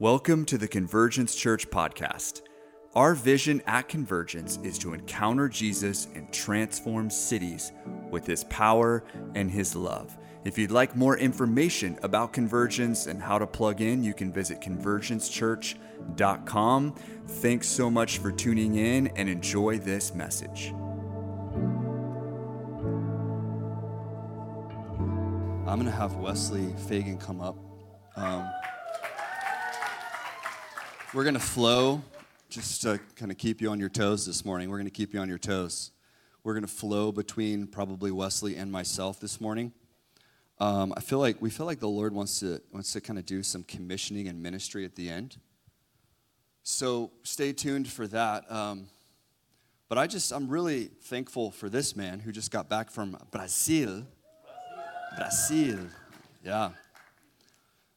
Welcome to the Convergence Church podcast. Our vision at Convergence is to encounter Jesus and transform cities with his power and his love. If you'd like more information about Convergence and how to plug in, you can visit convergencechurch.com. Thanks so much for tuning in and enjoy this message. I'm going to have Wesley Fagan come up. Um, we're going to flow just to kind of keep you on your toes this morning. We're going to keep you on your toes. We're going to flow between probably Wesley and myself this morning. Um, I feel like we feel like the Lord wants to wants to kind of do some commissioning and ministry at the end. So stay tuned for that. Um, but I just I'm really thankful for this man who just got back from Brazil. Brazil, yeah.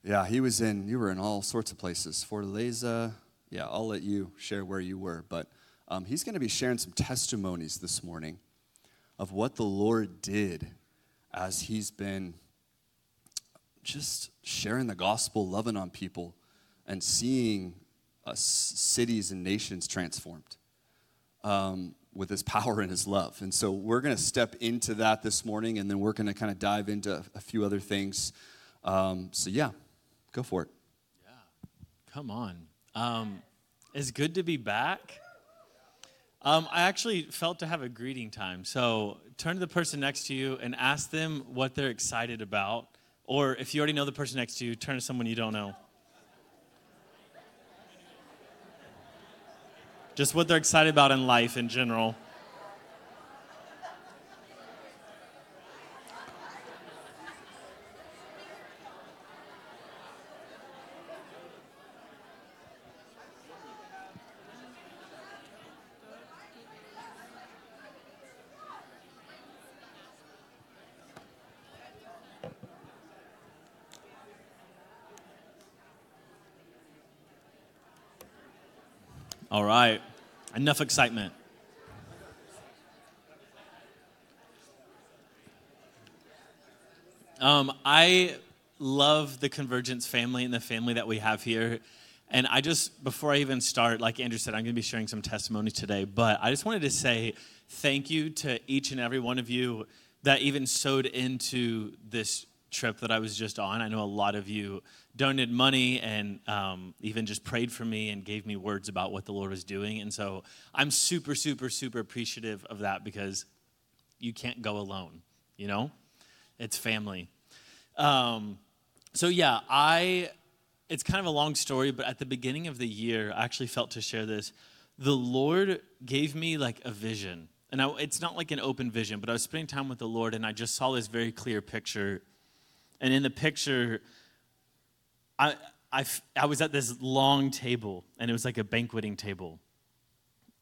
Yeah, he was in, you were in all sorts of places. Fortaleza. Yeah, I'll let you share where you were. But um, he's going to be sharing some testimonies this morning of what the Lord did as he's been just sharing the gospel, loving on people, and seeing uh, cities and nations transformed um, with his power and his love. And so we're going to step into that this morning, and then we're going to kind of dive into a few other things. Um, so, yeah, Go for it. Yeah, come on. Um, it's good to be back. Um, I actually felt to have a greeting time. So turn to the person next to you and ask them what they're excited about. Or if you already know the person next to you, turn to someone you don't know. Just what they're excited about in life in general. All right. Enough excitement. Um, I love the Convergence family and the family that we have here. And I just, before I even start, like Andrew said, I'm going to be sharing some testimony today. But I just wanted to say thank you to each and every one of you that even sowed into this trip that I was just on. I know a lot of you donated money and um, even just prayed for me and gave me words about what the Lord was doing. And so I'm super, super, super appreciative of that because you can't go alone, you know? It's family. Um, so, yeah, I, it's kind of a long story, but at the beginning of the year, I actually felt to share this. The Lord gave me like a vision. And I, it's not like an open vision, but I was spending time with the Lord and I just saw this very clear picture and in the picture, I, I, I was at this long table, and it was like a banqueting table.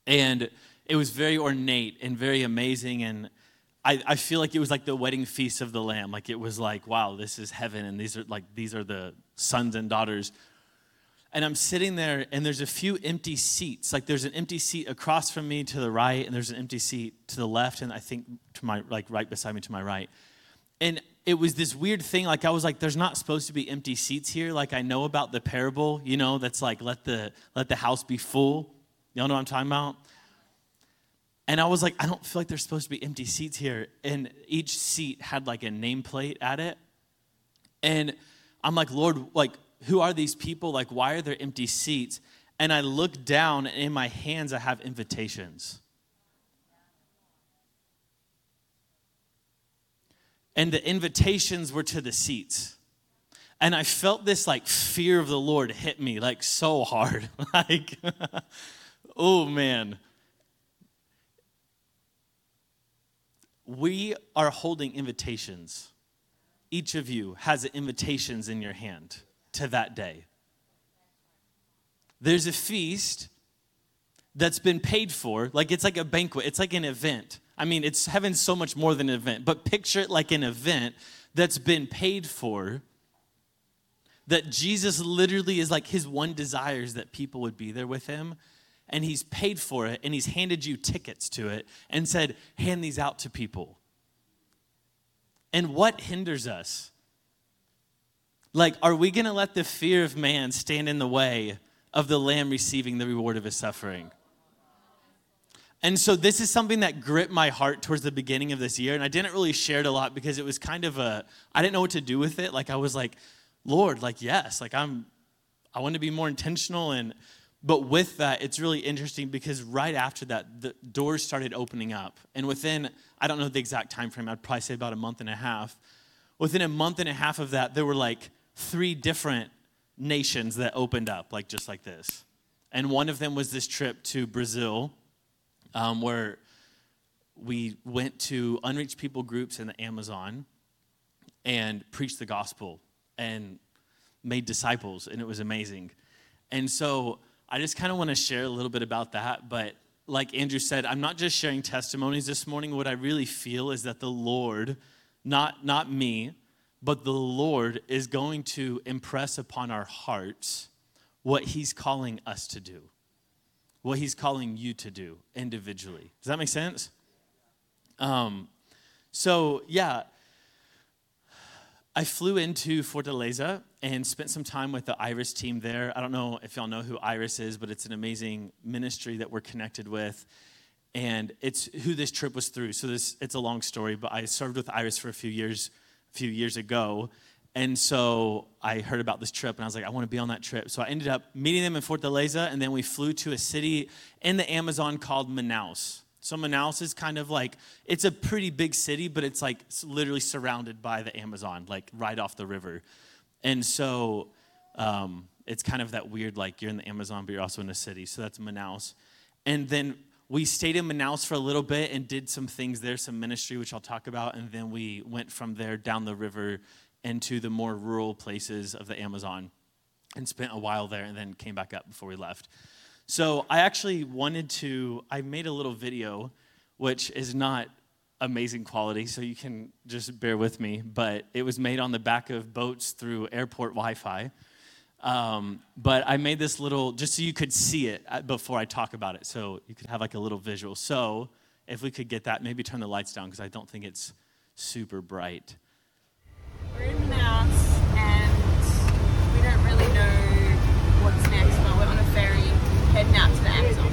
And it was very ornate and very amazing. And I, I feel like it was like the wedding feast of the Lamb. Like it was like, wow, this is heaven, and these are like these are the sons and daughters. And I'm sitting there, and there's a few empty seats. Like there's an empty seat across from me to the right, and there's an empty seat to the left, and I think to my like right beside me to my right. And it was this weird thing like i was like there's not supposed to be empty seats here. Like i know about the parable you know that's like let the let the house be full. Y'all know what i'm talking about? And i was like i don't feel like there's supposed to be empty seats here. And each seat had like a nameplate at it. And i'm like lord like who are these people? Like why are there empty seats? And i look down and in my hands i have invitations and the invitations were to the seats. And I felt this like fear of the Lord hit me like so hard. like, oh man. We are holding invitations. Each of you has invitations in your hand to that day. There's a feast that's been paid for, like it's like a banquet, it's like an event. I mean, it's heaven's so much more than an event, but picture it like an event that's been paid for. That Jesus literally is like his one desire is that people would be there with him. And he's paid for it and he's handed you tickets to it and said, hand these out to people. And what hinders us? Like, are we going to let the fear of man stand in the way of the Lamb receiving the reward of his suffering? And so this is something that gripped my heart towards the beginning of this year. And I didn't really share it a lot because it was kind of a, I didn't know what to do with it. Like I was like, Lord, like, yes, like I'm, I want to be more intentional. And, but with that, it's really interesting because right after that, the doors started opening up. And within, I don't know the exact time frame, I'd probably say about a month and a half. Within a month and a half of that, there were like three different nations that opened up, like just like this. And one of them was this trip to Brazil um, where we went to unreached people groups in the Amazon and preached the gospel and made disciples, and it was amazing. And so I just kind of want to share a little bit about that. But like Andrew said, I'm not just sharing testimonies this morning. What I really feel is that the Lord, not, not me, but the Lord is going to impress upon our hearts what He's calling us to do what he's calling you to do individually. Does that make sense? Um, so, yeah, I flew into Fortaleza and spent some time with the Iris team there. I don't know if y'all know who Iris is, but it's an amazing ministry that we're connected with. And it's who this trip was through. So this it's a long story, but I served with Iris for a few years, a few years ago. And so I heard about this trip and I was like, I want to be on that trip. So I ended up meeting them in Fortaleza and then we flew to a city in the Amazon called Manaus. So Manaus is kind of like, it's a pretty big city, but it's like literally surrounded by the Amazon, like right off the river. And so um, it's kind of that weird, like you're in the Amazon, but you're also in a city. So that's Manaus. And then we stayed in Manaus for a little bit and did some things there, some ministry, which I'll talk about. And then we went from there down the river into the more rural places of the Amazon and spent a while there and then came back up before we left. So I actually wanted to, I made a little video, which is not amazing quality, so you can just bear with me, but it was made on the back of boats through airport Wi Fi. Um, but I made this little, just so you could see it uh, before I talk about it, so you could have like a little visual. So if we could get that, maybe turn the lights down because I don't think it's super bright. We're in and we don't really know what's next, but we're on a ferry heading out to the Amazon.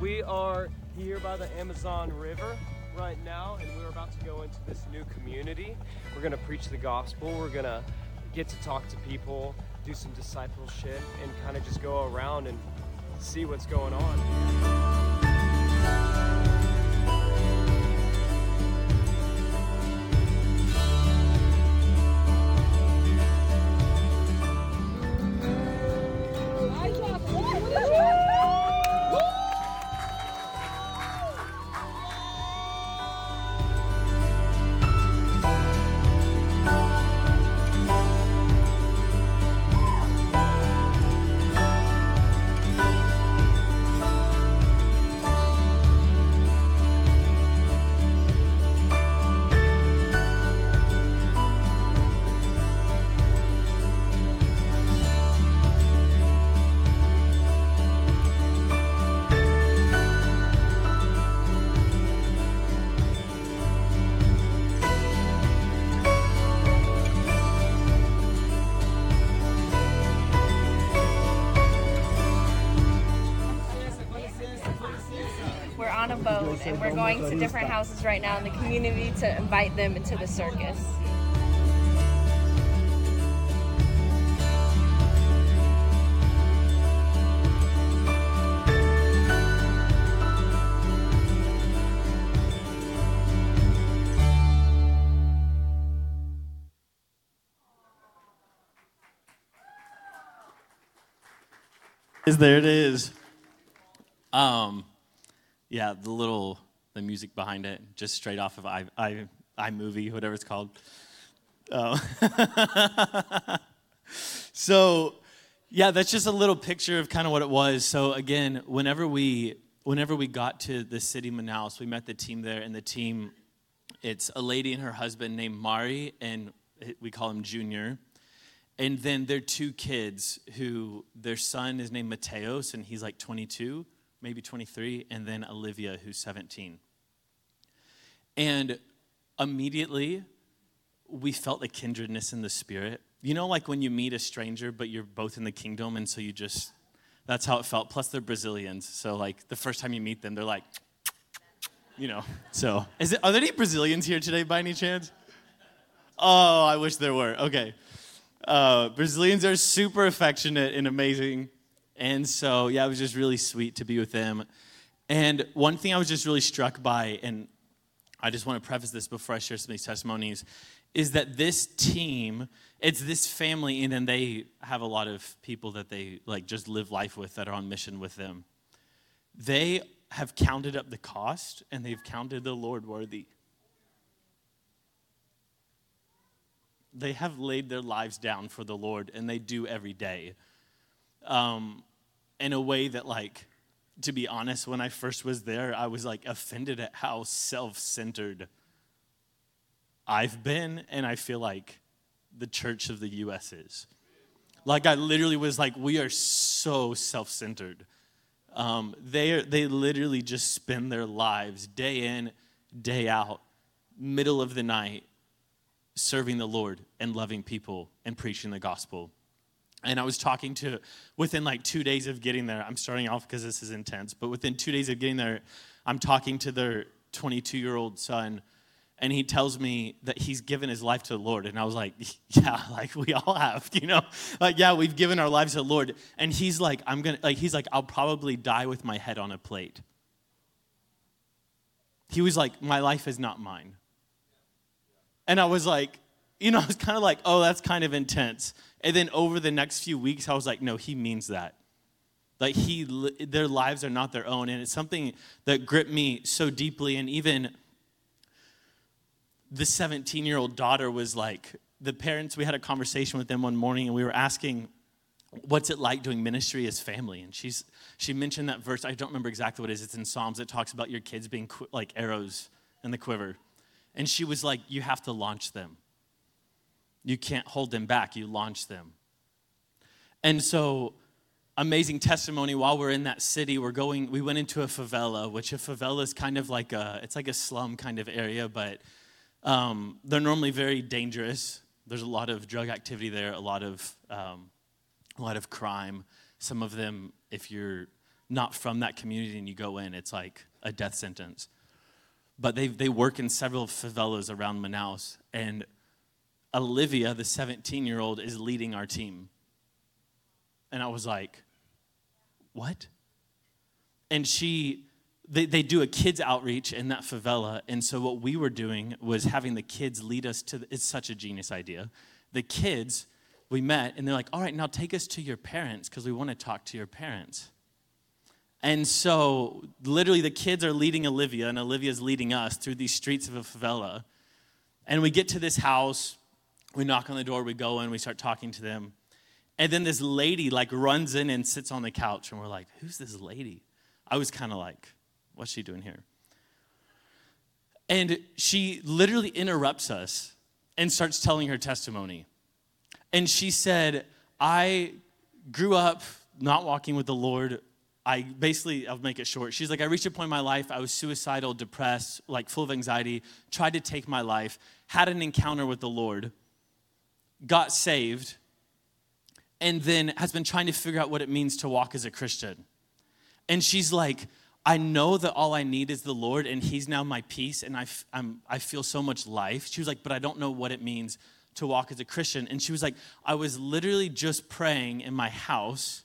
We are here by the Amazon River right now, and we're about to go into this new community. We're going to preach the gospel. We're going to get to talk to people, do some discipleship, and kind of just go around and see what's going on. And we're going to different houses right now in the community to invite them into the circus. there it is. Um, yeah, the little the music behind it, just straight off of i i iMovie, whatever it's called. Oh. so, yeah, that's just a little picture of kind of what it was. So again, whenever we whenever we got to the city Manaus, we met the team there, and the team, it's a lady and her husband named Mari, and we call him Junior. and then their two kids who their son is named Mateos and he's like 22, maybe 23, and then Olivia who's 17. And immediately we felt a kindredness in the spirit. You know, like when you meet a stranger, but you're both in the kingdom, and so you just, that's how it felt. Plus, they're Brazilians. So, like, the first time you meet them, they're like, you know. So, is it, are there any Brazilians here today by any chance? Oh, I wish there were. Okay. Uh, Brazilians are super affectionate and amazing. And so, yeah, it was just really sweet to be with them. And one thing I was just really struck by, and I just want to preface this before I share some of these testimonies, is that this team, it's this family, and then they have a lot of people that they like just live life with that are on mission with them. They have counted up the cost and they've counted the Lord worthy. They have laid their lives down for the Lord, and they do every day. Um, in a way that, like, to be honest, when I first was there, I was like offended at how self centered I've been, and I feel like the church of the US is. Like, I literally was like, we are so self centered. Um, they, they literally just spend their lives day in, day out, middle of the night, serving the Lord and loving people and preaching the gospel. And I was talking to, within like two days of getting there, I'm starting off because this is intense, but within two days of getting there, I'm talking to their 22 year old son and he tells me that he's given his life to the Lord. And I was like, yeah, like we all have, you know? Like, yeah, we've given our lives to the Lord. And he's like, I'm gonna, like, he's like, I'll probably die with my head on a plate. He was like, my life is not mine. And I was like, you know, I was kind of like, oh, that's kind of intense. And then over the next few weeks, I was like, no, he means that. Like he, their lives are not their own, and it's something that gripped me so deeply. And even the 17 year old daughter was like, the parents, we had a conversation with them one morning and we were asking, what's it like doing ministry as family? And she's, she mentioned that verse, I don't remember exactly what it is, it's in Psalms, it talks about your kids being qu- like arrows in the quiver. And she was like, you have to launch them. You can't hold them back, you launch them. And so, amazing testimony while we're in that city we're going we went into a favela which a favela is kind of like a it's like a slum kind of area but um, they're normally very dangerous. There's a lot of drug activity there, a lot of um, a lot of crime. Some of them, if you're not from that community and you go in, it's like a death sentence. But they they work in several favelas around Manaus, and Olivia, the 17 year old, is leading our team. And I was like, what? And she they, they do a kids outreach in that favela and so what we were doing was having the kids lead us to it's such a genius idea the kids we met and they're like all right now take us to your parents because we want to talk to your parents and so literally the kids are leading olivia and olivia's leading us through these streets of a favela and we get to this house we knock on the door we go in we start talking to them and then this lady like runs in and sits on the couch and we're like who's this lady i was kind of like What's she doing here? And she literally interrupts us and starts telling her testimony. And she said, I grew up not walking with the Lord. I basically, I'll make it short. She's like, I reached a point in my life, I was suicidal, depressed, like full of anxiety, tried to take my life, had an encounter with the Lord, got saved, and then has been trying to figure out what it means to walk as a Christian. And she's like, I know that all I need is the Lord, and He's now my peace, and I, I'm, I feel so much life. She was like, but I don't know what it means to walk as a Christian. And she was like, I was literally just praying in my house,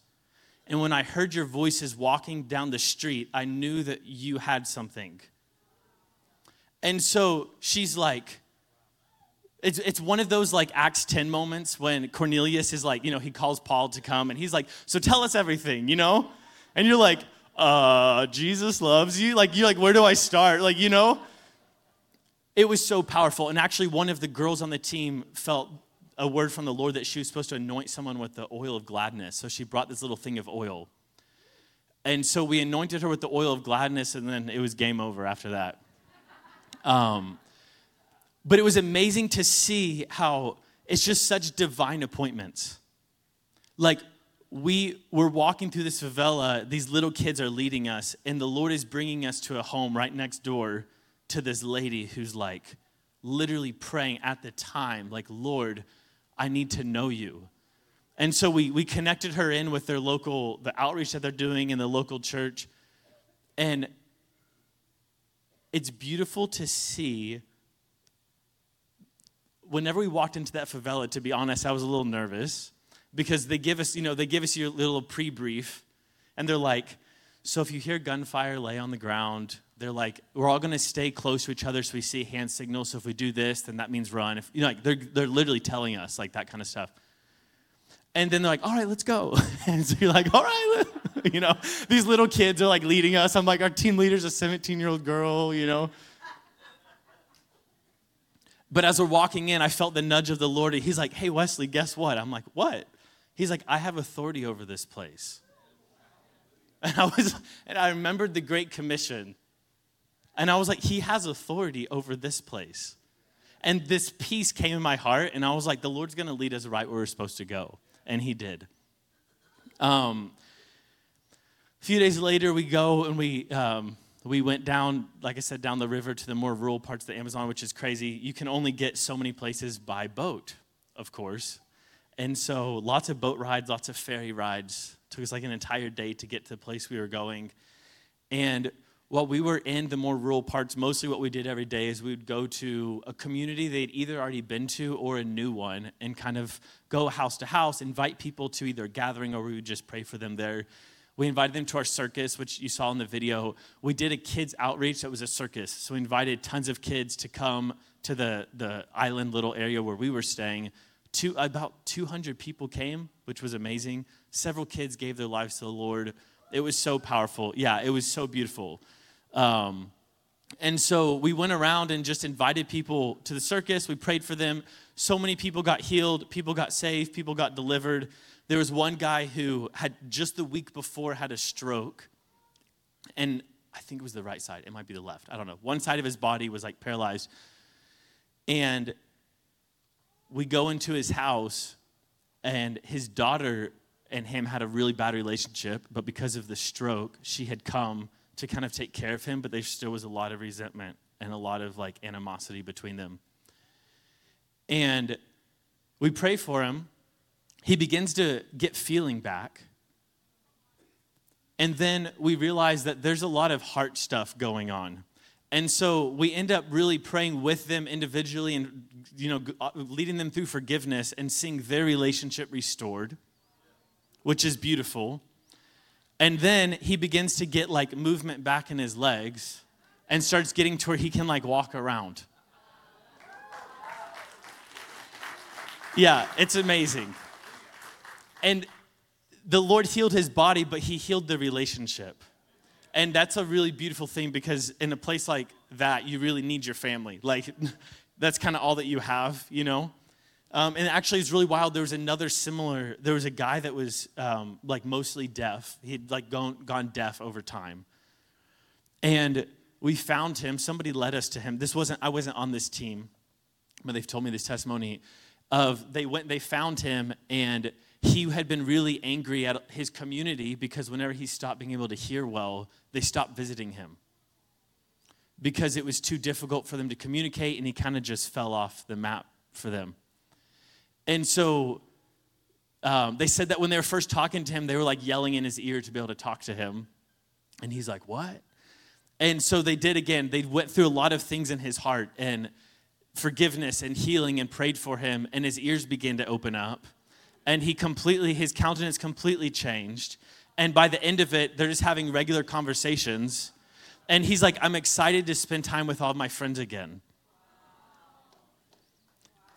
and when I heard your voices walking down the street, I knew that you had something. And so she's like, it's, it's one of those like Acts 10 moments when Cornelius is like, you know, he calls Paul to come and he's like, so tell us everything, you know? And you're like, uh, Jesus loves you. Like, you're like, where do I start? Like, you know? It was so powerful. And actually, one of the girls on the team felt a word from the Lord that she was supposed to anoint someone with the oil of gladness. So she brought this little thing of oil. And so we anointed her with the oil of gladness, and then it was game over after that. Um, but it was amazing to see how it's just such divine appointments. Like we were walking through this favela, these little kids are leading us, and the Lord is bringing us to a home right next door to this lady who's like literally praying at the time, like, Lord, I need to know you. And so we, we connected her in with their local, the outreach that they're doing in the local church. And it's beautiful to see. Whenever we walked into that favela, to be honest, I was a little nervous because they give us, you know, they give us your little pre-brief, and they're like, so if you hear gunfire, lay on the ground. They're like, we're all to stay close to each other, so we see hand signals. So if we do this, then that means run. If you know, like they're they're literally telling us like that kind of stuff. And then they're like, all right, let's go. And so you're like, all right, you know, these little kids are like leading us. I'm like, our team leader's a 17 year old girl, you know. But as we're walking in, I felt the nudge of the Lord. And he's like, hey, Wesley, guess what? I'm like, what? He's like, I have authority over this place. And I was, and I remembered the Great Commission. And I was like, He has authority over this place. And this peace came in my heart, and I was like, the Lord's gonna lead us right where we're supposed to go. And He did. Um, a few days later, we go and we, um, we went down, like I said, down the river to the more rural parts of the Amazon, which is crazy. You can only get so many places by boat, of course. And so lots of boat rides, lots of ferry rides. It took us like an entire day to get to the place we were going. And while we were in the more rural parts, mostly what we did every day is we would go to a community they'd either already been to or a new one and kind of go house to house, invite people to either gathering or we would just pray for them there. We invited them to our circus, which you saw in the video. We did a kids' outreach that was a circus. So we invited tons of kids to come to the, the island little area where we were staying Two, about 200 people came, which was amazing. Several kids gave their lives to the Lord. It was so powerful. Yeah, it was so beautiful. Um, and so we went around and just invited people to the circus. We prayed for them. So many people got healed, people got saved, people got delivered. There was one guy who had just the week before had a stroke. And I think it was the right side. It might be the left. I don't know. One side of his body was like paralyzed. And we go into his house, and his daughter and him had a really bad relationship, but because of the stroke, she had come to kind of take care of him, but there still was a lot of resentment and a lot of like animosity between them. And we pray for him. He begins to get feeling back. And then we realize that there's a lot of heart stuff going on. And so we end up really praying with them individually and you know uh, leading them through forgiveness and seeing their relationship restored, which is beautiful. And then he begins to get like movement back in his legs and starts getting to where he can like walk around. Yeah, it's amazing. And the Lord healed his body, but he healed the relationship. And that's a really beautiful thing because in a place like that, you really need your family. Like, that's kind of all that you have, you know? Um, and actually, it's really wild. There was another similar, there was a guy that was um, like mostly deaf. He'd like gone, gone deaf over time. And we found him. Somebody led us to him. This wasn't, I wasn't on this team, but they've told me this testimony of they went, they found him and he had been really angry at his community because whenever he stopped being able to hear well, they stopped visiting him because it was too difficult for them to communicate and he kind of just fell off the map for them. And so um, they said that when they were first talking to him, they were like yelling in his ear to be able to talk to him. And he's like, What? And so they did again. They went through a lot of things in his heart and forgiveness and healing and prayed for him, and his ears began to open up and he completely, his countenance completely changed. And by the end of it, they're just having regular conversations. And he's like, I'm excited to spend time with all my friends again.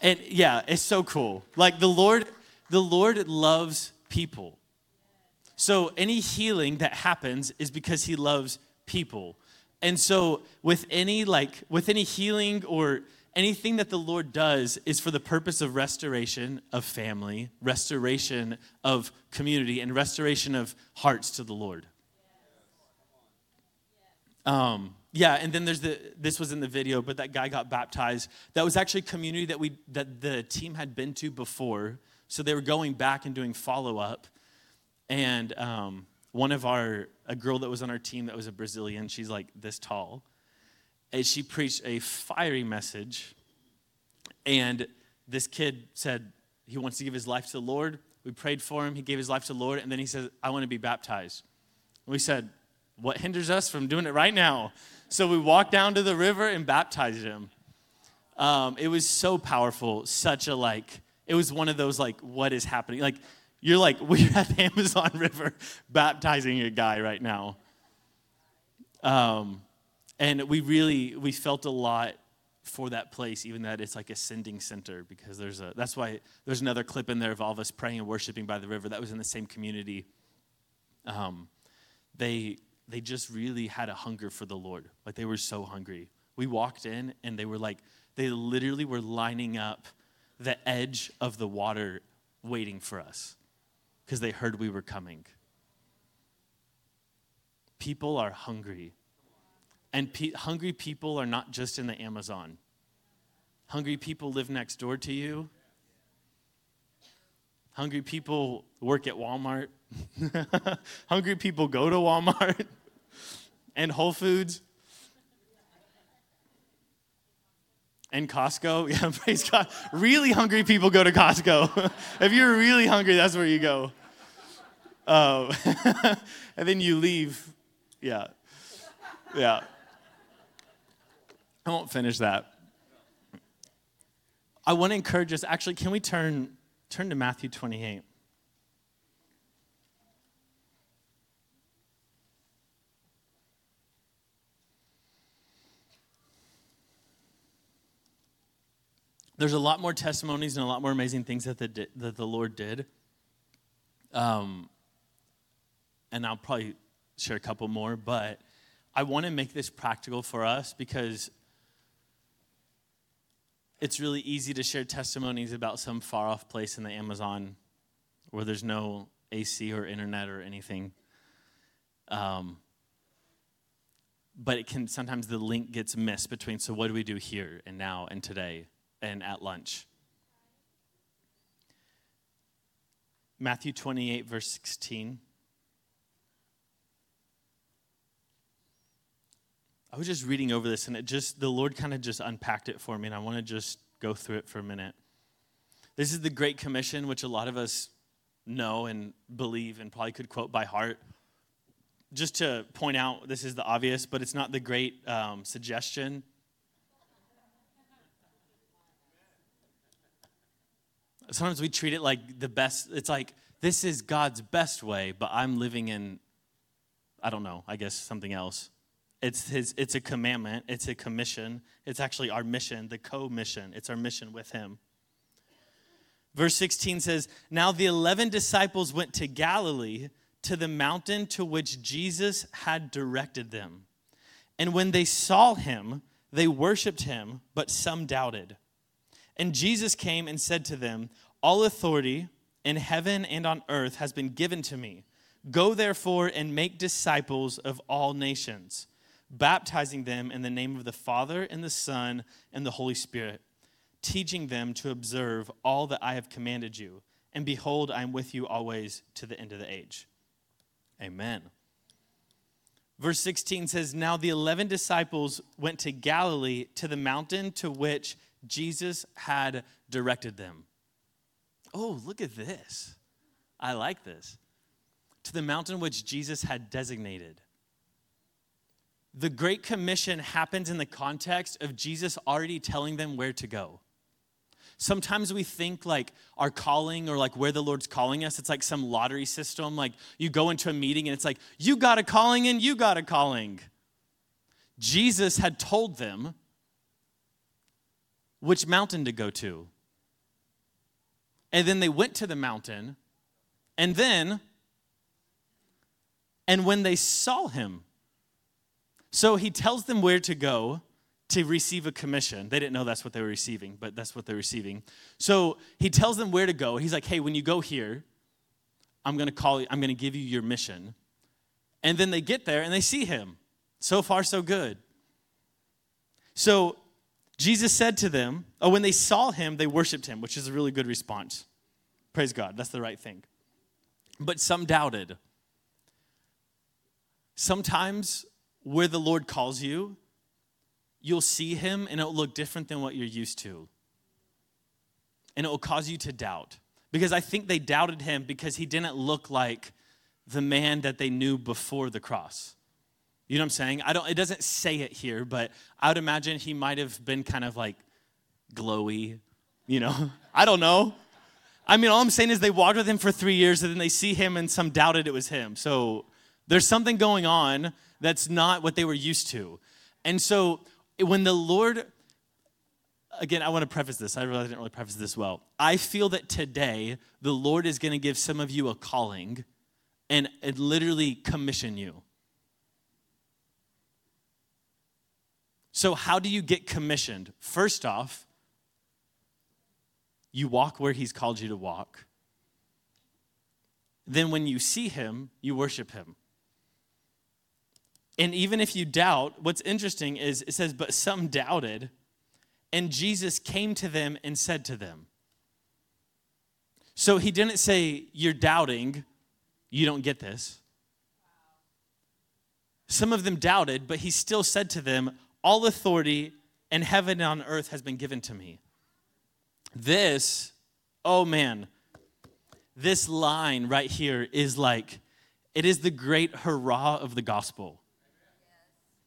And yeah, it's so cool. Like the Lord, the Lord loves people. So any healing that happens is because he loves people. And so with any like with any healing or anything that the Lord does is for the purpose of restoration of family, restoration of community, and restoration of hearts to the Lord. Um, yeah, and then there's the this was in the video, but that guy got baptized. That was actually a community that we that the team had been to before, so they were going back and doing follow up. And um, one of our a girl that was on our team that was a Brazilian, she's like this tall, and she preached a fiery message. And this kid said he wants to give his life to the Lord. We prayed for him. He gave his life to the Lord, and then he said, "I want to be baptized." And we said, "What hinders us from doing it right now?" So we walked down to the river and baptized him. Um, it was so powerful, such a like. It was one of those like, what is happening? Like, you're like, we're at the Amazon River baptizing a guy right now. Um, and we really we felt a lot for that place, even that it's like a sending center, because there's a that's why there's another clip in there of all of us praying and worshiping by the river. That was in the same community. Um, they they just really had a hunger for the Lord. Like they were so hungry. We walked in and they were like, they literally were lining up the edge of the water waiting for us because they heard we were coming. People are hungry. And pe- hungry people are not just in the Amazon. Hungry people live next door to you. Hungry people work at Walmart. hungry people go to Walmart and Whole Foods and Costco. Yeah, praise God. Really hungry people go to Costco. if you're really hungry, that's where you go. Uh, and then you leave. Yeah. Yeah. I won't finish that. I want to encourage us. Actually, can we turn turn to Matthew 28? There's a lot more testimonies and a lot more amazing things that the, that the Lord did. Um, and I'll probably share a couple more, but I want to make this practical for us because it's really easy to share testimonies about some far off place in the Amazon where there's no AC or internet or anything. Um, but it can sometimes the link gets missed between so what do we do here and now and today and at lunch. Matthew 28, verse 16. I was just reading over this and it just, the Lord kind of just unpacked it for me, and I want to just go through it for a minute. This is the Great Commission, which a lot of us know and believe and probably could quote by heart. Just to point out, this is the obvious, but it's not the great um, suggestion. Sometimes we treat it like the best, it's like, this is God's best way, but I'm living in, I don't know, I guess something else. It's, his, it's a commandment, it's a commission. It's actually our mission, the co mission. It's our mission with him. Verse 16 says, Now the 11 disciples went to Galilee, to the mountain to which Jesus had directed them. And when they saw him, they worshiped him, but some doubted. And Jesus came and said to them, All authority in heaven and on earth has been given to me. Go therefore and make disciples of all nations baptizing them in the name of the Father and the Son and the Holy Spirit, teaching them to observe all that I have commanded you. And behold, I am with you always to the end of the age. Amen. Verse 16 says, Now the 11 disciples went to Galilee to the mountain to which Jesus had directed them. Oh, look at this. I like this. To the mountain which Jesus had designated the Great Commission happens in the context of Jesus already telling them where to go. Sometimes we think like our calling or like where the Lord's calling us, it's like some lottery system. Like you go into a meeting and it's like, you got a calling and you got a calling. Jesus had told them which mountain to go to. And then they went to the mountain. And then, and when they saw him, so he tells them where to go to receive a commission. They didn't know that's what they were receiving, but that's what they're receiving. So he tells them where to go. He's like, hey, when you go here, I'm to call you, I'm to give you your mission. And then they get there and they see him. So far, so good. So Jesus said to them, oh, when they saw him, they worshiped him, which is a really good response. Praise God, that's the right thing. But some doubted. Sometimes where the Lord calls you, you'll see him and it'll look different than what you're used to. And it will cause you to doubt. Because I think they doubted him because he didn't look like the man that they knew before the cross. You know what I'm saying? I don't it doesn't say it here, but I would imagine he might have been kind of like glowy, you know? I don't know. I mean, all I'm saying is they walked with him for three years and then they see him and some doubted it was him. So there's something going on that's not what they were used to. And so when the Lord, again, I want to preface this. I really didn't really preface this well. I feel that today the Lord is going to give some of you a calling and, and literally commission you. So, how do you get commissioned? First off, you walk where He's called you to walk. Then, when you see Him, you worship Him. And even if you doubt, what's interesting is it says, But some doubted, and Jesus came to them and said to them. So he didn't say, You're doubting, you don't get this. Some of them doubted, but he still said to them, All authority in heaven and on earth has been given to me. This, oh man, this line right here is like, it is the great hurrah of the gospel.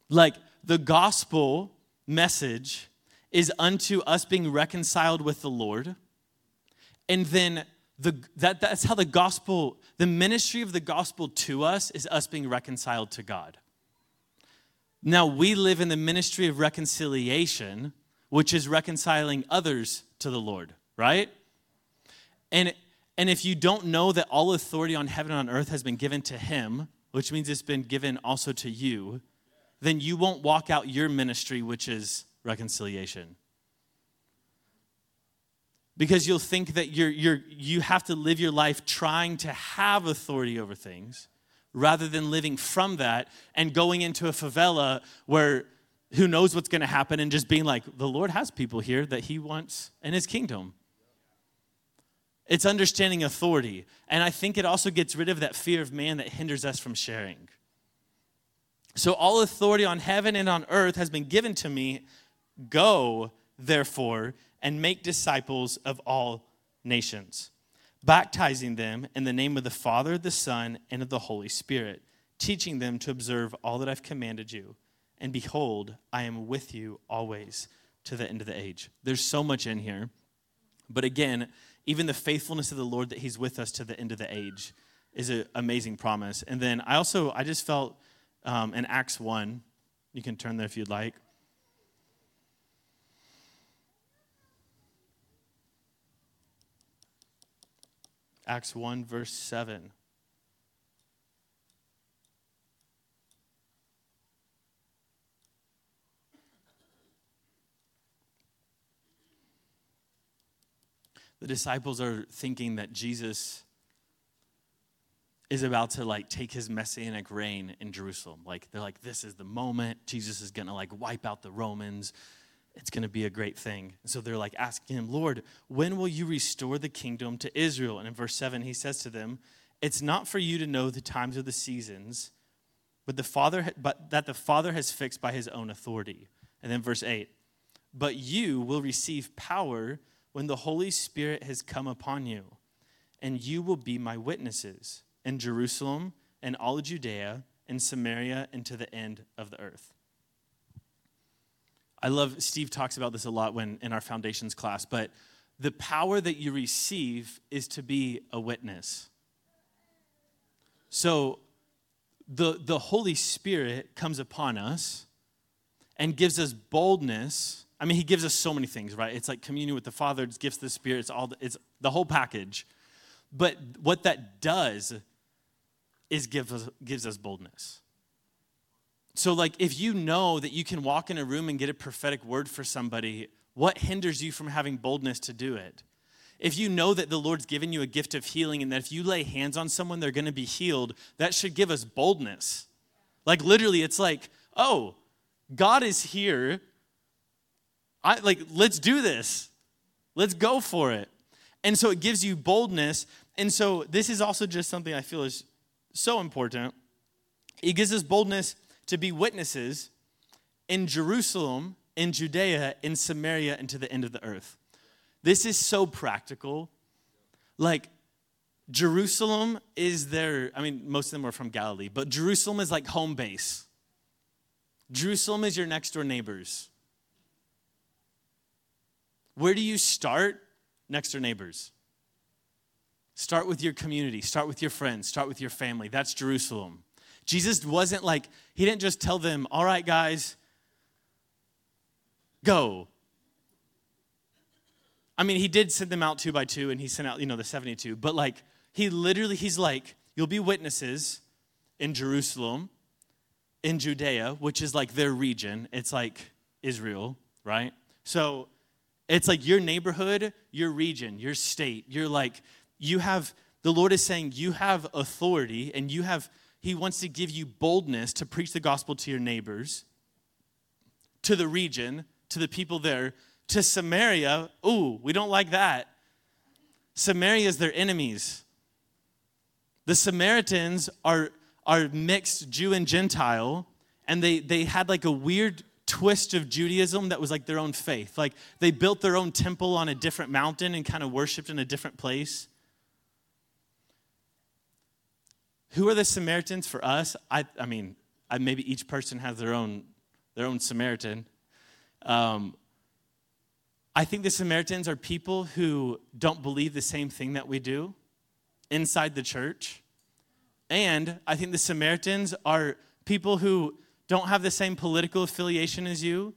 Like the gospel message is unto us being reconciled with the Lord. And then the, that, that's how the gospel, the ministry of the gospel to us is us being reconciled to God. Now we live in the ministry of reconciliation, which is reconciling others to the Lord, right? And, and if you don't know that all authority on heaven and on earth has been given to him, which means it's been given also to you, then you won't walk out your ministry, which is reconciliation. Because you'll think that you're, you're, you have to live your life trying to have authority over things rather than living from that and going into a favela where who knows what's going to happen and just being like, the Lord has people here that he wants in his kingdom. It's understanding authority. And I think it also gets rid of that fear of man that hinders us from sharing. So, all authority on heaven and on earth has been given to me. Go, therefore, and make disciples of all nations, baptizing them in the name of the Father, the Son, and of the Holy Spirit, teaching them to observe all that I've commanded you. And behold, I am with you always to the end of the age. There's so much in here. But again, even the faithfulness of the Lord that He's with us to the end of the age is an amazing promise. And then I also, I just felt um, in Acts 1. You can turn there if you'd like. Acts 1, verse 7. The disciples are thinking that Jesus is about to like take his messianic reign in Jerusalem. Like they're like, this is the moment. Jesus is gonna like wipe out the Romans. It's gonna be a great thing. And so they're like asking him, Lord, when will you restore the kingdom to Israel? And in verse 7, he says to them, It's not for you to know the times or the seasons, but the Father but that the Father has fixed by his own authority. And then verse 8, but you will receive power when the Holy Spirit has come upon you, and you will be my witnesses in Jerusalem and all of Judea and Samaria and to the end of the earth. I love, Steve talks about this a lot when in our foundations class, but the power that you receive is to be a witness. So the, the Holy Spirit comes upon us and gives us boldness. I mean, he gives us so many things, right? It's like communion with the Father, it's gifts of the Spirit, it's all the, it's the whole package. But what that does is give us, gives us boldness. So, like, if you know that you can walk in a room and get a prophetic word for somebody, what hinders you from having boldness to do it? If you know that the Lord's given you a gift of healing and that if you lay hands on someone, they're going to be healed, that should give us boldness. Like, literally, it's like, oh, God is here I like let's do this. Let's go for it. And so it gives you boldness. And so this is also just something I feel is so important. It gives us boldness to be witnesses in Jerusalem, in Judea, in Samaria, and to the end of the earth. This is so practical. Like, Jerusalem is their, I mean, most of them are from Galilee, but Jerusalem is like home base. Jerusalem is your next door neighbors. Where do you start? Next door neighbors. Start with your community, start with your friends, start with your family. That's Jerusalem. Jesus wasn't like, he didn't just tell them, all right, guys, go. I mean, he did send them out two by two and he sent out, you know, the 72, but like, he literally, he's like, you'll be witnesses in Jerusalem, in Judea, which is like their region. It's like Israel, right? So it's like your neighborhood, your region, your state. You're like, you have, the Lord is saying you have authority and you have, He wants to give you boldness to preach the gospel to your neighbors, to the region, to the people there, to Samaria. Ooh, we don't like that. Samaria is their enemies. The Samaritans are, are mixed Jew and Gentile, and they, they had like a weird twist of Judaism that was like their own faith. Like they built their own temple on a different mountain and kind of worshiped in a different place. Who are the Samaritans for us? I, I mean, I, maybe each person has their own, their own Samaritan. Um, I think the Samaritans are people who don't believe the same thing that we do inside the church. And I think the Samaritans are people who don't have the same political affiliation as you,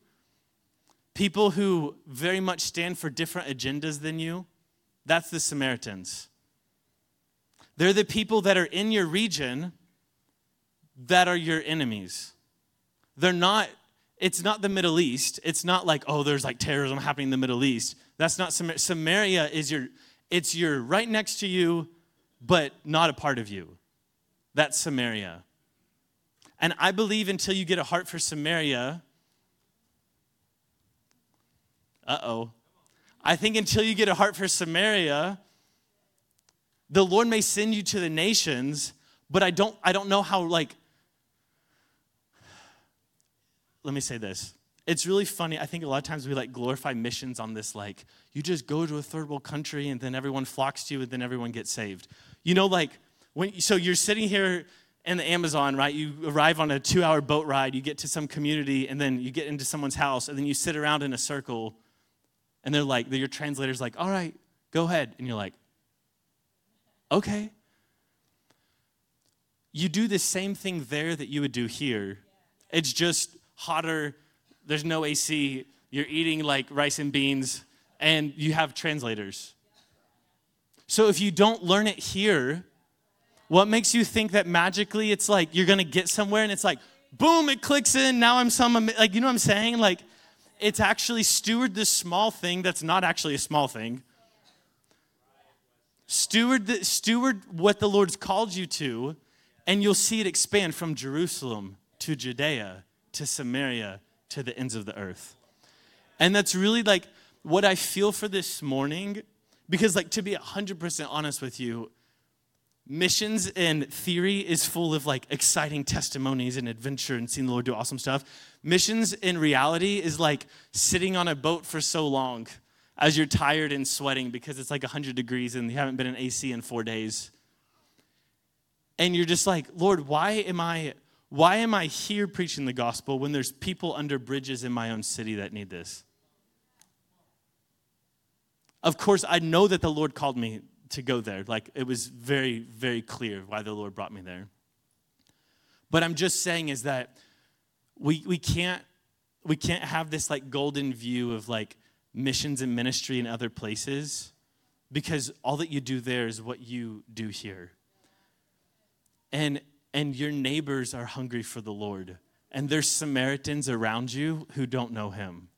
people who very much stand for different agendas than you. That's the Samaritans. They're the people that are in your region that are your enemies. They're not, it's not the Middle East. It's not like, oh, there's like terrorism happening in the Middle East. That's not Samaria. Samaria is your, it's your right next to you, but not a part of you. That's Samaria. And I believe until you get a heart for Samaria, uh oh. I think until you get a heart for Samaria, the Lord may send you to the nations, but I don't, I don't know how, like, let me say this. It's really funny. I think a lot of times we like glorify missions on this, like, you just go to a third world country and then everyone flocks to you and then everyone gets saved. You know, like, when, so you're sitting here in the Amazon, right? You arrive on a two hour boat ride, you get to some community, and then you get into someone's house, and then you sit around in a circle, and they're like, your translator's like, all right, go ahead. And you're like, okay. You do the same thing there that you would do here. It's just hotter, there's no AC, you're eating like rice and beans, and you have translators. So if you don't learn it here, what makes you think that magically it's like you're gonna get somewhere and it's like, boom, it clicks in, now I'm some, like, you know what I'm saying? Like, it's actually steward this small thing that's not actually a small thing Steward, the, steward what the Lord's called you to, and you'll see it expand from Jerusalem to Judea to Samaria to the ends of the earth. And that's really like what I feel for this morning, because, like, to be 100% honest with you, missions and theory is full of like exciting testimonies and adventure and seeing the Lord do awesome stuff. Missions in reality is like sitting on a boat for so long as you're tired and sweating because it's like 100 degrees and you haven't been in AC in four days. And you're just like, Lord, why am I why am I here preaching the gospel when there's people under bridges in my own city that need this? Of course, I know that the Lord called me to go there. Like it was very, very clear why the Lord brought me there. But I'm just saying is that we we can't we can't have this like golden view of like missions and ministry in other places because all that you do there is what you do here. And and your neighbors are hungry for the Lord. And there's Samaritans around you who don't know him.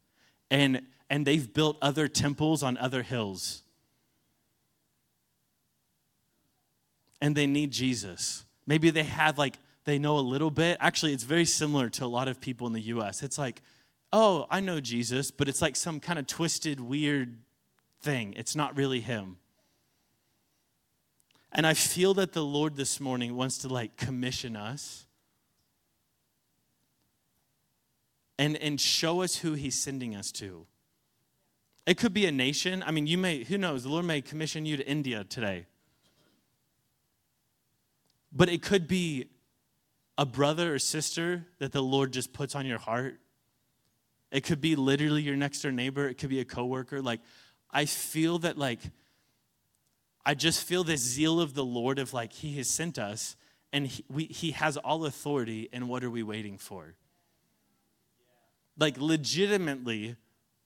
And and they've built other temples on other hills. And they need Jesus. Maybe they have like they know a little bit. Actually, it's very similar to a lot of people in the US. It's like oh, I know Jesus, but it's like some kind of twisted, weird thing. It's not really him. And I feel that the Lord this morning wants to like commission us and, and show us who he's sending us to. It could be a nation. I mean, you may, who knows, the Lord may commission you to India today. But it could be a brother or sister that the Lord just puts on your heart. It could be literally your next door neighbor. It could be a coworker. Like, I feel that, like, I just feel this zeal of the Lord of like, He has sent us and he, we, he has all authority, and what are we waiting for? Like, legitimately,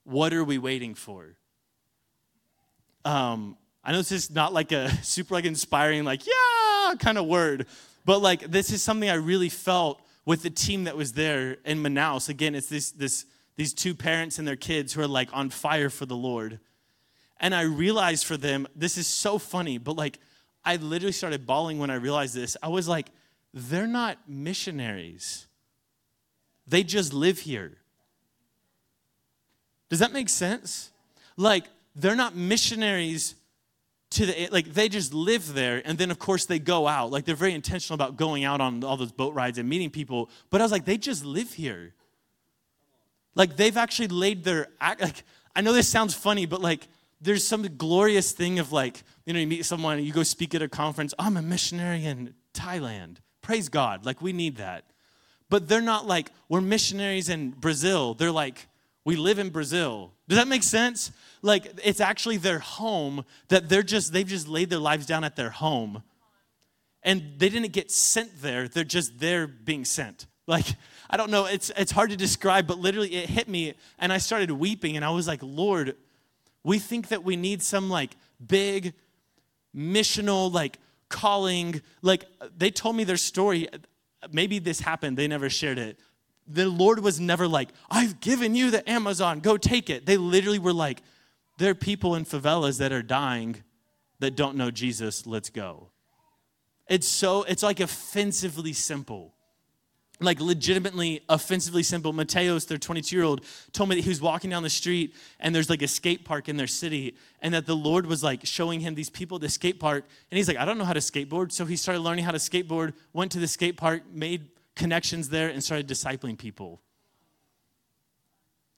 what are we waiting for? Um, I know this is not like a super like inspiring, like, yeah, kind of word, but like this is something I really felt with the team that was there in Manaus. Again, it's this, this, these two parents and their kids who are like on fire for the Lord. And I realized for them, this is so funny, but like I literally started bawling when I realized this. I was like, they're not missionaries, they just live here. Does that make sense? Like, they're not missionaries to the like they just live there and then of course they go out like they're very intentional about going out on all those boat rides and meeting people but i was like they just live here like they've actually laid their like i know this sounds funny but like there's some glorious thing of like, you know, you meet someone, you go speak at a conference, I'm a missionary in Thailand. Praise God. Like, we need that. But they're not like, we're missionaries in Brazil. They're like, we live in Brazil. Does that make sense? Like, it's actually their home that they're just, they've just laid their lives down at their home. And they didn't get sent there, they're just there being sent. Like, I don't know, it's, it's hard to describe, but literally it hit me and I started weeping and I was like, Lord, we think that we need some like big missional like calling. Like they told me their story. Maybe this happened, they never shared it. The Lord was never like, I've given you the Amazon, go take it. They literally were like, there are people in favelas that are dying that don't know Jesus, let's go. It's so, it's like offensively simple like legitimately offensively simple. Mateos, their 22 year old, told me that he was walking down the street and there's like a skate park in their city, and that the Lord was like showing him these people at the skate park. And he's like, I don't know how to skateboard. So he started learning how to skateboard, went to the skate park, made connections there, and started discipling people.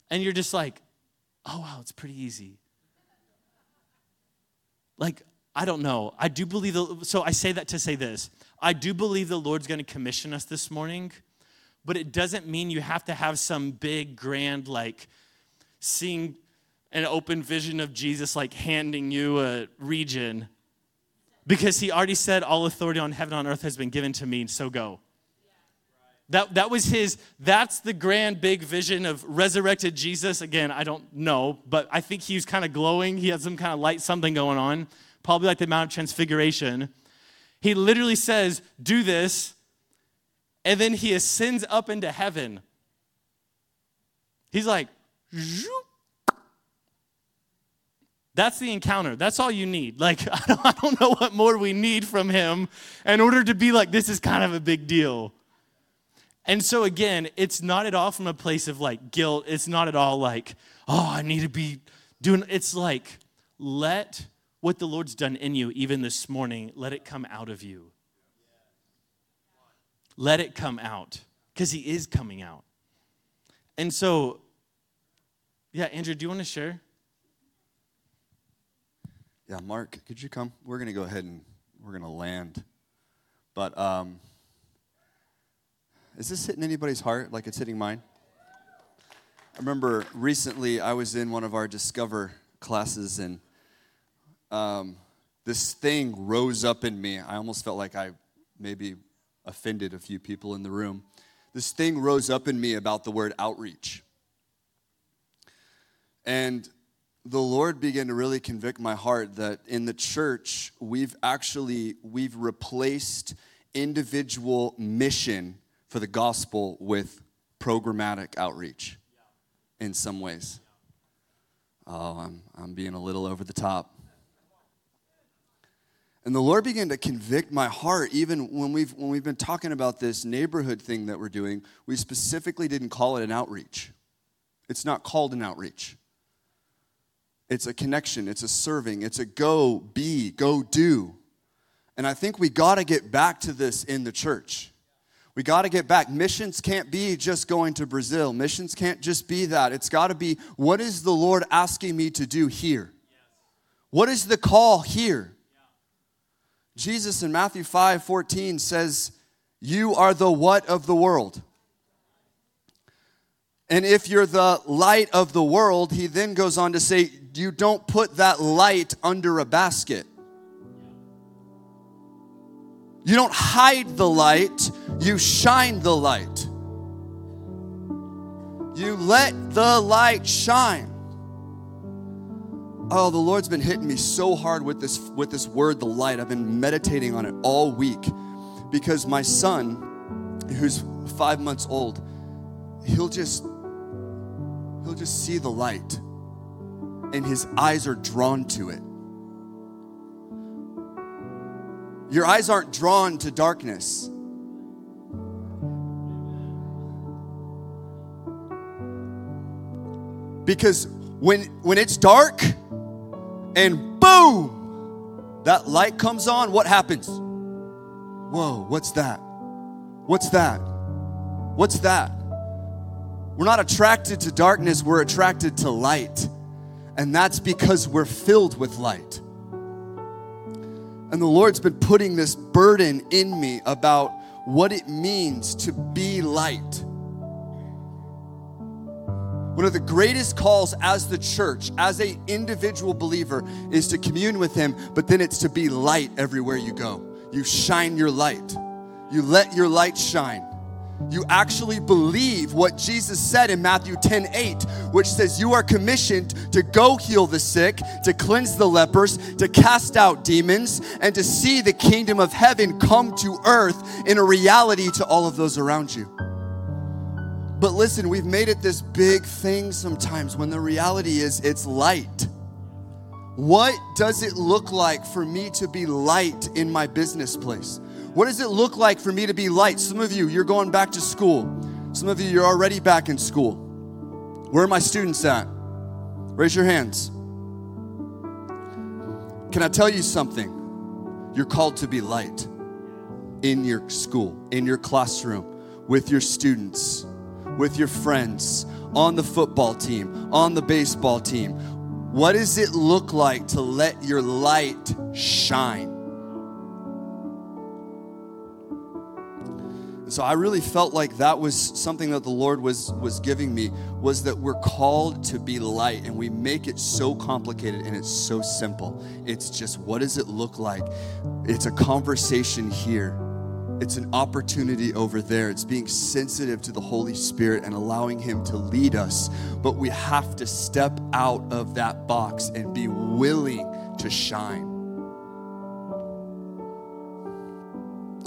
And you're just like, oh, wow, it's pretty easy. Like, I don't know. I do believe, the, so I say that to say this. I do believe the Lord's going to commission us this morning but it doesn't mean you have to have some big, grand, like seeing an open vision of Jesus, like handing you a region. Because he already said, All authority on heaven and on earth has been given to me, so go. That, that was his, that's the grand big vision of resurrected Jesus. Again, I don't know, but I think he was kind of glowing. He had some kind of light something going on, probably like the Mount of Transfiguration. He literally says, Do this, and then he ascends up into heaven. He's like, that's the encounter. That's all you need. Like, I don't, I don't know what more we need from him in order to be like, this is kind of a big deal. And so, again, it's not at all from a place of like guilt. It's not at all like, oh, I need to be doing. It's like, let what the Lord's done in you, even this morning, let it come out of you. Let it come out because he is coming out. And so, yeah, Andrew, do you want to share? Yeah, Mark, could you come? We're going to go ahead and we're going to land. But um, is this hitting anybody's heart like it's hitting mine? I remember recently I was in one of our Discover classes and um, this thing rose up in me. I almost felt like I maybe offended a few people in the room. This thing rose up in me about the word outreach. And the Lord began to really convict my heart that in the church, we've actually we've replaced individual mission for the gospel with programmatic outreach in some ways. Oh, I'm, I'm being a little over the top. And the Lord began to convict my heart, even when we've, when we've been talking about this neighborhood thing that we're doing, we specifically didn't call it an outreach. It's not called an outreach. It's a connection, it's a serving, it's a go be, go do. And I think we got to get back to this in the church. We got to get back. Missions can't be just going to Brazil. Missions can't just be that. It's got to be what is the Lord asking me to do here? What is the call here? Jesus in Matthew 5 14 says, You are the what of the world? And if you're the light of the world, he then goes on to say, You don't put that light under a basket. You don't hide the light, you shine the light. You let the light shine. Oh, the Lord's been hitting me so hard with this with this word the light. I've been meditating on it all week because my son who's 5 months old, he'll just he'll just see the light and his eyes are drawn to it. Your eyes aren't drawn to darkness. Because when, when it's dark and boom, that light comes on, what happens? Whoa, what's that? What's that? What's that? We're not attracted to darkness, we're attracted to light. And that's because we're filled with light. And the Lord's been putting this burden in me about what it means to be light. One of the greatest calls as the church, as a individual believer, is to commune with Him, but then it's to be light everywhere you go. You shine your light. You let your light shine you actually believe what Jesus said in Matthew 10 8, which says, You are commissioned to go heal the sick, to cleanse the lepers, to cast out demons, and to see the kingdom of heaven come to earth in a reality to all of those around you. But listen, we've made it this big thing sometimes when the reality is it's light. What does it look like for me to be light in my business place? What does it look like for me to be light? Some of you, you're going back to school. Some of you, you're already back in school. Where are my students at? Raise your hands. Can I tell you something? You're called to be light in your school, in your classroom, with your students, with your friends, on the football team, on the baseball team. What does it look like to let your light shine? And so I really felt like that was something that the Lord was was giving me was that we're called to be light and we make it so complicated and it's so simple. It's just what does it look like? It's a conversation here. It's an opportunity over there. It's being sensitive to the Holy Spirit and allowing Him to lead us. But we have to step out of that box and be willing to shine.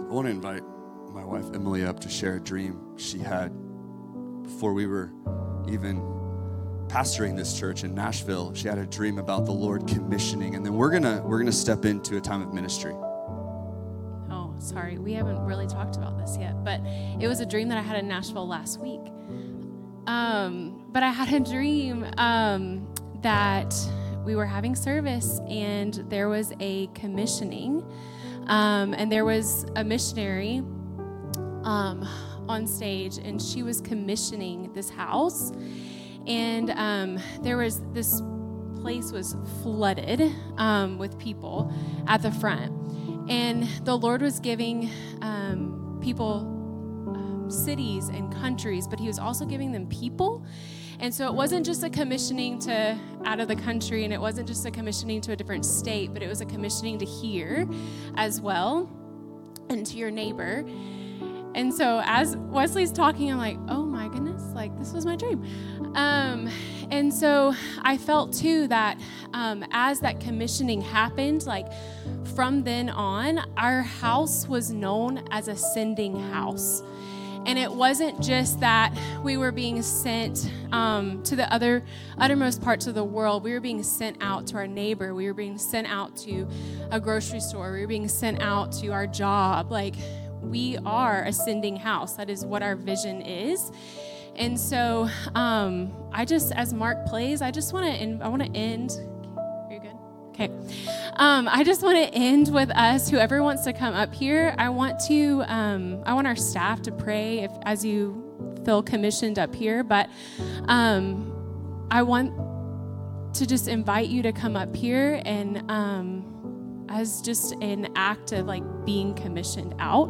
I want to invite my wife Emily up to share a dream she had before we were even pastoring this church in Nashville. She had a dream about the Lord commissioning, and then we're gonna we're gonna step into a time of ministry. Sorry, we haven't really talked about this yet, but it was a dream that I had in Nashville last week. Um, but I had a dream um, that we were having service, and there was a commissioning, um, and there was a missionary um, on stage, and she was commissioning this house. And um, there was this place was flooded um, with people at the front, and the Lord was giving um, people um, cities and countries, but He was also giving them people. And so it wasn't just a commissioning to out of the country, and it wasn't just a commissioning to a different state, but it was a commissioning to here as well and to your neighbor. And so as Wesley's talking, I'm like, oh my goodness, like this was my dream. Um, and so I felt too that um, as that commissioning happened, like from then on, our house was known as a sending house. And it wasn't just that we were being sent um, to the other uttermost parts of the world. We were being sent out to our neighbor. We were being sent out to a grocery store. We were being sent out to our job. Like we are a sending house. That is what our vision is. And so um, I just, as Mark plays, I just want to, I want to end. Okay. Um, I just want to end with us. Whoever wants to come up here, I want to, um, I want our staff to pray if as you feel commissioned up here. But um, I want to just invite you to come up here and um, as just an act of like being commissioned out.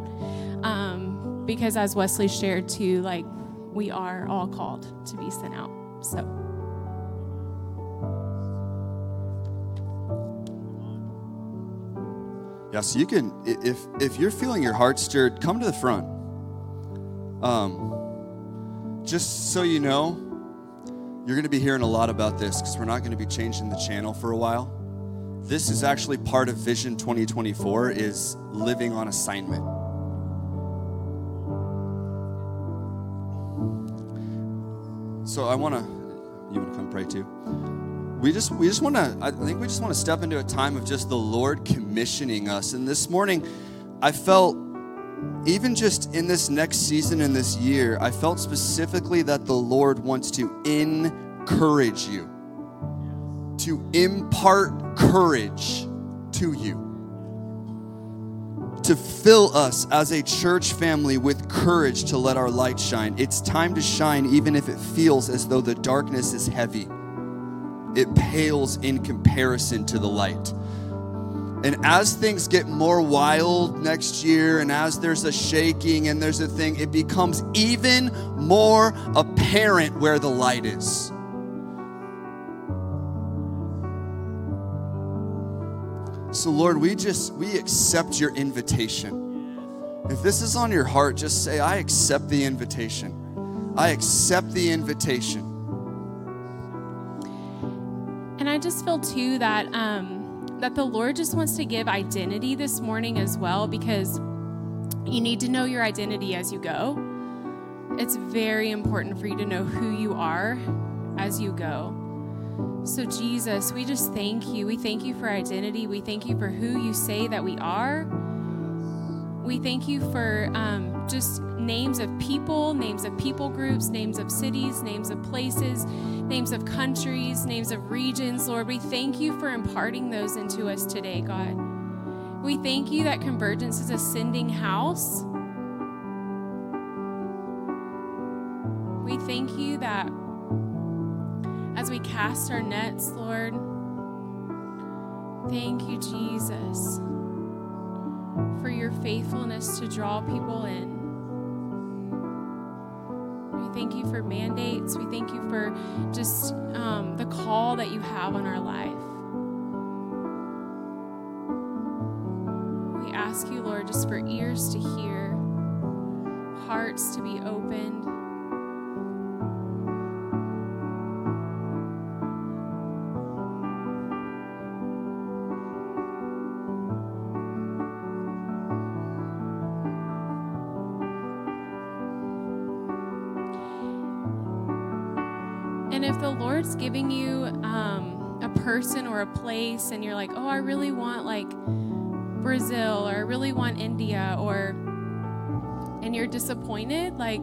Um, because as Wesley shared too, like we are all called to be sent out. So. Yeah, so you can if if you're feeling your heart stirred, come to the front. Um, just so you know, you're going to be hearing a lot about this because we're not going to be changing the channel for a while. This is actually part of Vision 2024 is living on assignment. So I want to, you want to come pray too? We just, we just want to, I think we just want to step into a time of just the Lord commissioning us. And this morning, I felt, even just in this next season, in this year, I felt specifically that the Lord wants to encourage you, to impart courage to you to fill us as a church family with courage to let our light shine. It's time to shine, even if it feels as though the darkness is heavy. It pales in comparison to the light. And as things get more wild next year, and as there's a shaking and there's a thing, it becomes even more apparent where the light is. So, Lord, we just, we accept your invitation. If this is on your heart, just say, I accept the invitation. I accept the invitation. And I just feel too that um, that the Lord just wants to give identity this morning as well, because you need to know your identity as you go. It's very important for you to know who you are as you go. So, Jesus, we just thank you. We thank you for identity. We thank you for who you say that we are. We thank you for um, just names of people, names of people groups, names of cities, names of places, names of countries, names of regions. Lord, we thank you for imparting those into us today, God. We thank you that Convergence is a sending house. We thank you that as we cast our nets, Lord. Thank you, Jesus, for your faithfulness to draw people in. We thank you for mandates. We thank you for just um, the call that you have on our life. We ask you, Lord, just for ears to hear, hearts to be opened. Lord's giving you um, a person or a place, and you're like, oh, I really want like Brazil, or I really want India, or, and you're disappointed, like,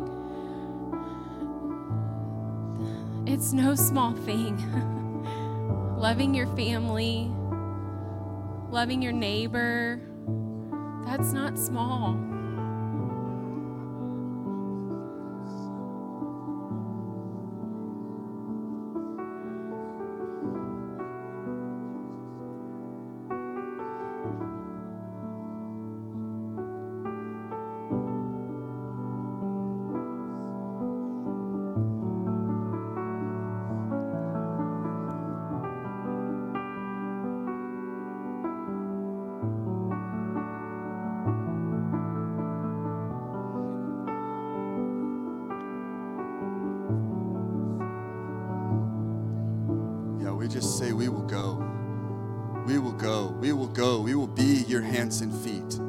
it's no small thing. loving your family, loving your neighbor, that's not small. Just say, We will go. We will go. We will go. We will be your hands and feet.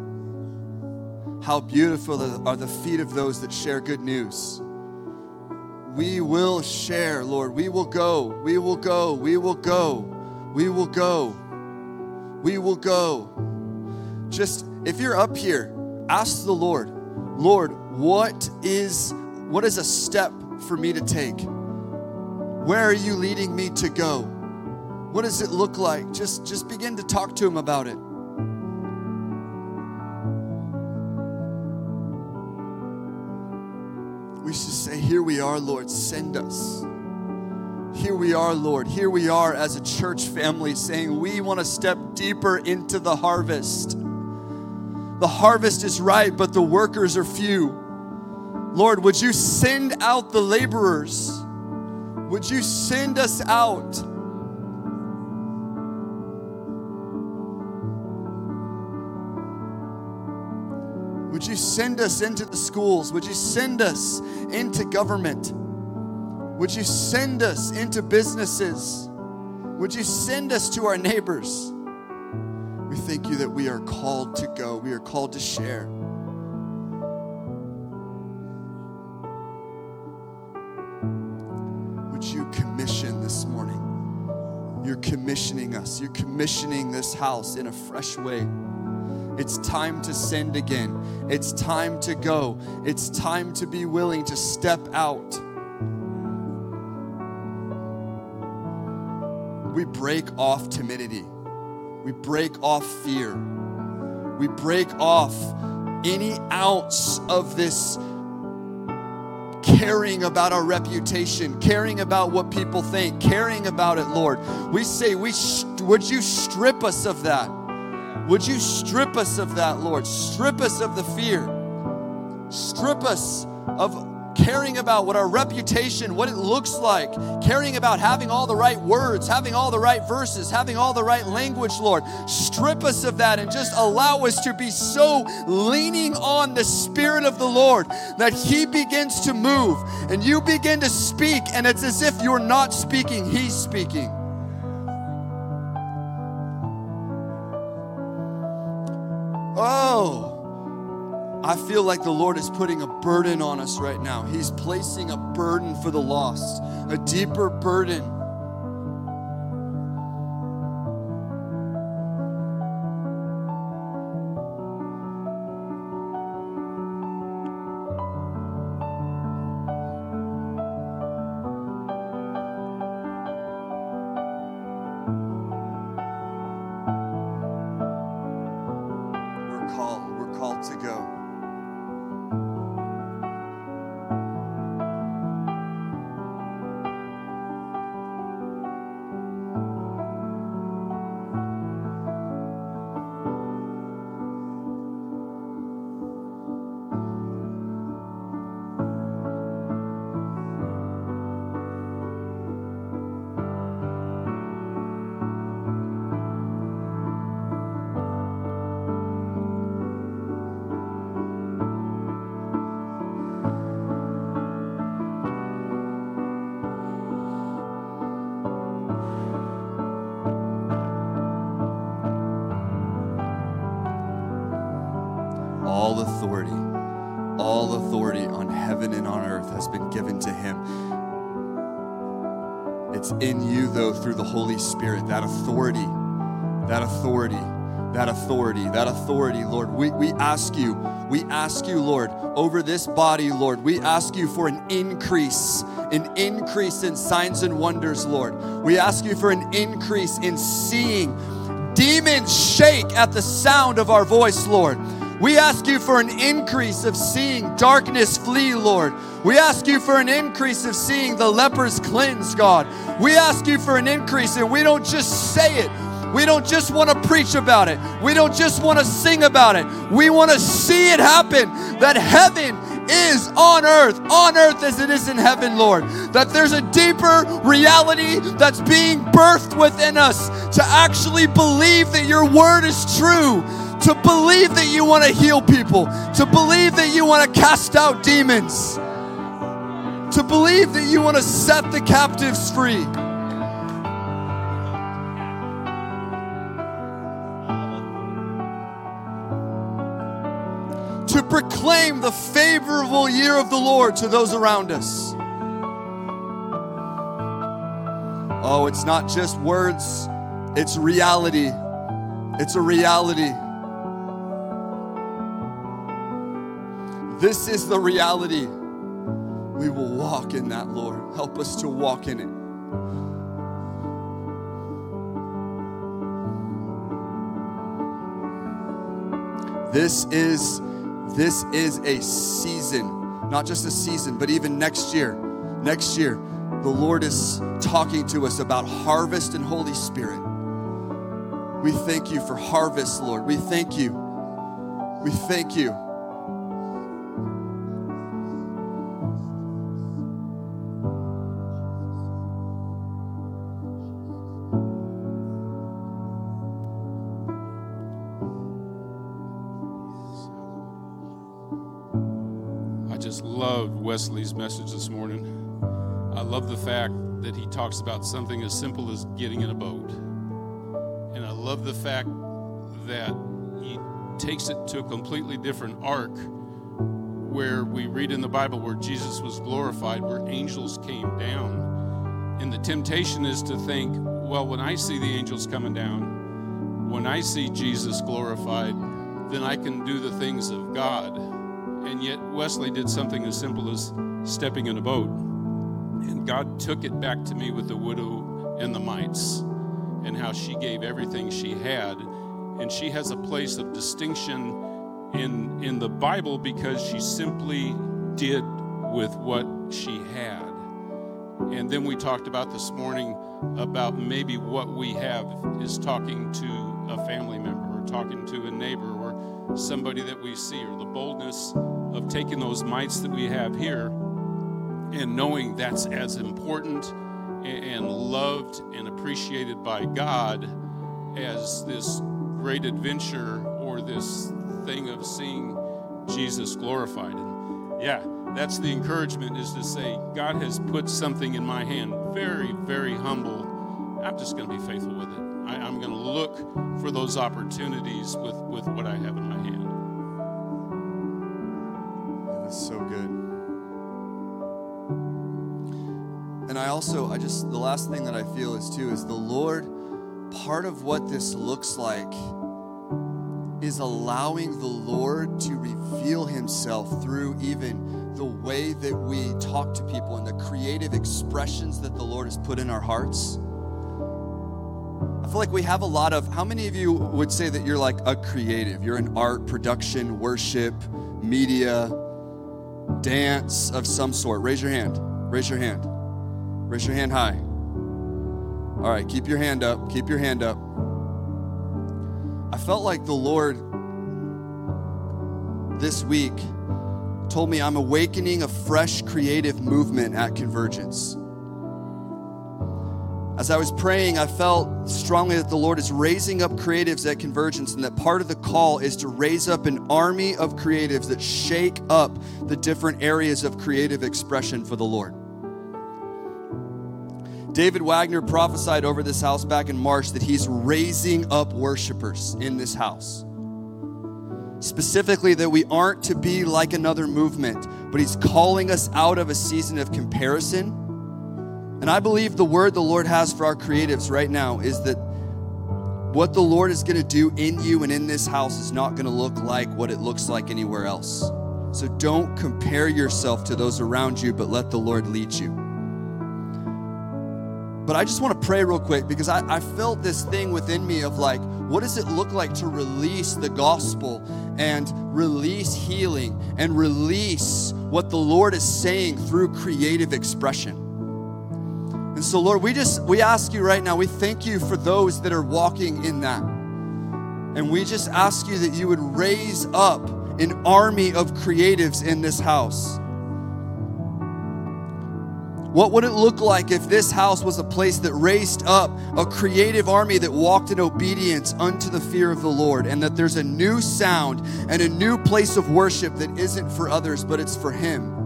How beautiful are the feet of those that share good news. We will share, Lord. We will go. We will go. We will go. We will go. We will go. Just if you're up here, ask the Lord, Lord, what is what is a step for me to take? Where are you leading me to go? What does it look like? Just, just begin to talk to him about it. We should say, Here we are, Lord, send us. Here we are, Lord. Here we are as a church family saying, We want to step deeper into the harvest. The harvest is ripe, but the workers are few. Lord, would you send out the laborers? Would you send us out? Send us into the schools? Would you send us into government? Would you send us into businesses? Would you send us to our neighbors? We thank you that we are called to go, we are called to share. Would you commission this morning? You're commissioning us, you're commissioning this house in a fresh way. It's time to send again. It's time to go. It's time to be willing to step out. We break off timidity. We break off fear. We break off any ounce of this caring about our reputation, caring about what people think, caring about it, Lord. We say, we would you strip us of that? Would you strip us of that, Lord? Strip us of the fear. Strip us of caring about what our reputation, what it looks like, caring about having all the right words, having all the right verses, having all the right language, Lord. Strip us of that and just allow us to be so leaning on the Spirit of the Lord that He begins to move and you begin to speak, and it's as if you're not speaking, He's speaking. Oh, I feel like the Lord is putting a burden on us right now. He's placing a burden for the lost, a deeper burden. Through the Holy Spirit, that authority, that authority, that authority, that authority, Lord. We, we ask you, we ask you, Lord, over this body, Lord, we ask you for an increase, an increase in signs and wonders, Lord. We ask you for an increase in seeing demons shake at the sound of our voice, Lord. We ask you for an increase of seeing darkness flee, Lord. We ask you for an increase of seeing the lepers cleansed, God. We ask you for an increase, and we don't just say it. We don't just want to preach about it. We don't just want to sing about it. We want to see it happen that heaven is on earth, on earth as it is in heaven, Lord. That there's a deeper reality that's being birthed within us to actually believe that your word is true, to believe that you want to heal people, to believe that you want to cast out demons, to believe that you want to set the captives free. To proclaim the favorable year of the Lord to those around us. Oh, it's not just words, it's reality. It's a reality. This is the reality. we will walk in that, Lord. Help us to walk in it. This is this is a season, not just a season, but even next year. Next year, the Lord is talking to us about harvest and Holy Spirit. We thank you for harvest, Lord. We thank you. We thank you. Wesley's message this morning. I love the fact that he talks about something as simple as getting in a boat. And I love the fact that he takes it to a completely different arc where we read in the Bible where Jesus was glorified, where angels came down. And the temptation is to think, well, when I see the angels coming down, when I see Jesus glorified, then I can do the things of God. And yet, Wesley did something as simple as stepping in a boat. And God took it back to me with the widow and the mites and how she gave everything she had. And she has a place of distinction in, in the Bible because she simply did with what she had. And then we talked about this morning about maybe what we have is talking to a family member or talking to a neighbor or somebody that we see or the boldness of taking those mites that we have here and knowing that's as important and loved and appreciated by God as this great adventure or this thing of seeing Jesus glorified. And yeah, that's the encouragement is to say, God has put something in my hand, very, very humble. I'm just going to be faithful with it. I, am going to look for those opportunities with, with what I have in my hand. That's so good. And I also, I just, the last thing that I feel is too, is the Lord, part of what this looks like is allowing the Lord to reveal Himself through even the way that we talk to people and the creative expressions that the Lord has put in our hearts. I feel like we have a lot of, how many of you would say that you're like a creative? You're in art, production, worship, media, dance of some sort. Raise your hand. Raise your hand. Raise your hand high. All right, keep your hand up. Keep your hand up. I felt like the Lord this week told me I'm awakening a fresh creative movement at Convergence. As I was praying, I felt strongly that the Lord is raising up creatives at Convergence, and that part of the call is to raise up an army of creatives that shake up the different areas of creative expression for the Lord. David Wagner prophesied over this house back in March that he's raising up worshipers in this house. Specifically, that we aren't to be like another movement, but he's calling us out of a season of comparison and I believe the word the Lord has for our creatives right now is that what the Lord is going to do in you and in this house is not going to look like what it looks like anywhere else. So don't compare yourself to those around you, but let the Lord lead you. But I just want to pray real quick because I, I felt this thing within me of like, what does it look like to release the gospel and release healing and release what the Lord is saying through creative expression? And so, Lord, we just we ask you right now, we thank you for those that are walking in that. And we just ask you that you would raise up an army of creatives in this house. What would it look like if this house was a place that raised up a creative army that walked in obedience unto the fear of the Lord, and that there's a new sound and a new place of worship that isn't for others, but it's for Him?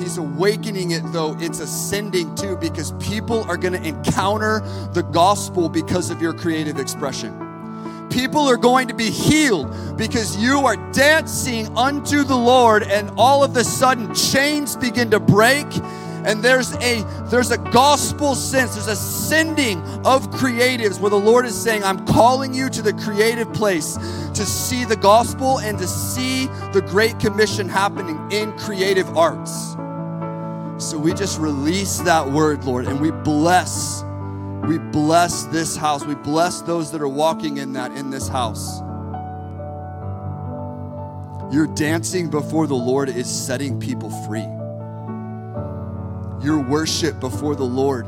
He's awakening it though it's ascending too because people are going to encounter the gospel because of your creative expression. People are going to be healed because you are dancing unto the lord and all of a sudden chains begin to break and there's a there's a gospel sense there's a sending of creatives where the lord is saying i'm calling you to the creative place to see the gospel and to see the great commission happening in creative arts So we just release that word, Lord, and we bless. We bless this house. We bless those that are walking in that in this house. Your dancing before the Lord is setting people free. Your worship before the Lord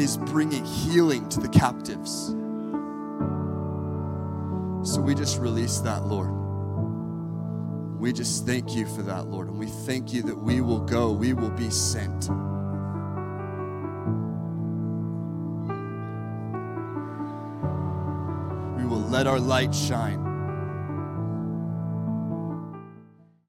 is bringing healing to the captives. So we just release that, Lord. We just thank you for that, Lord. And we thank you that we will go, we will be sent. We will let our light shine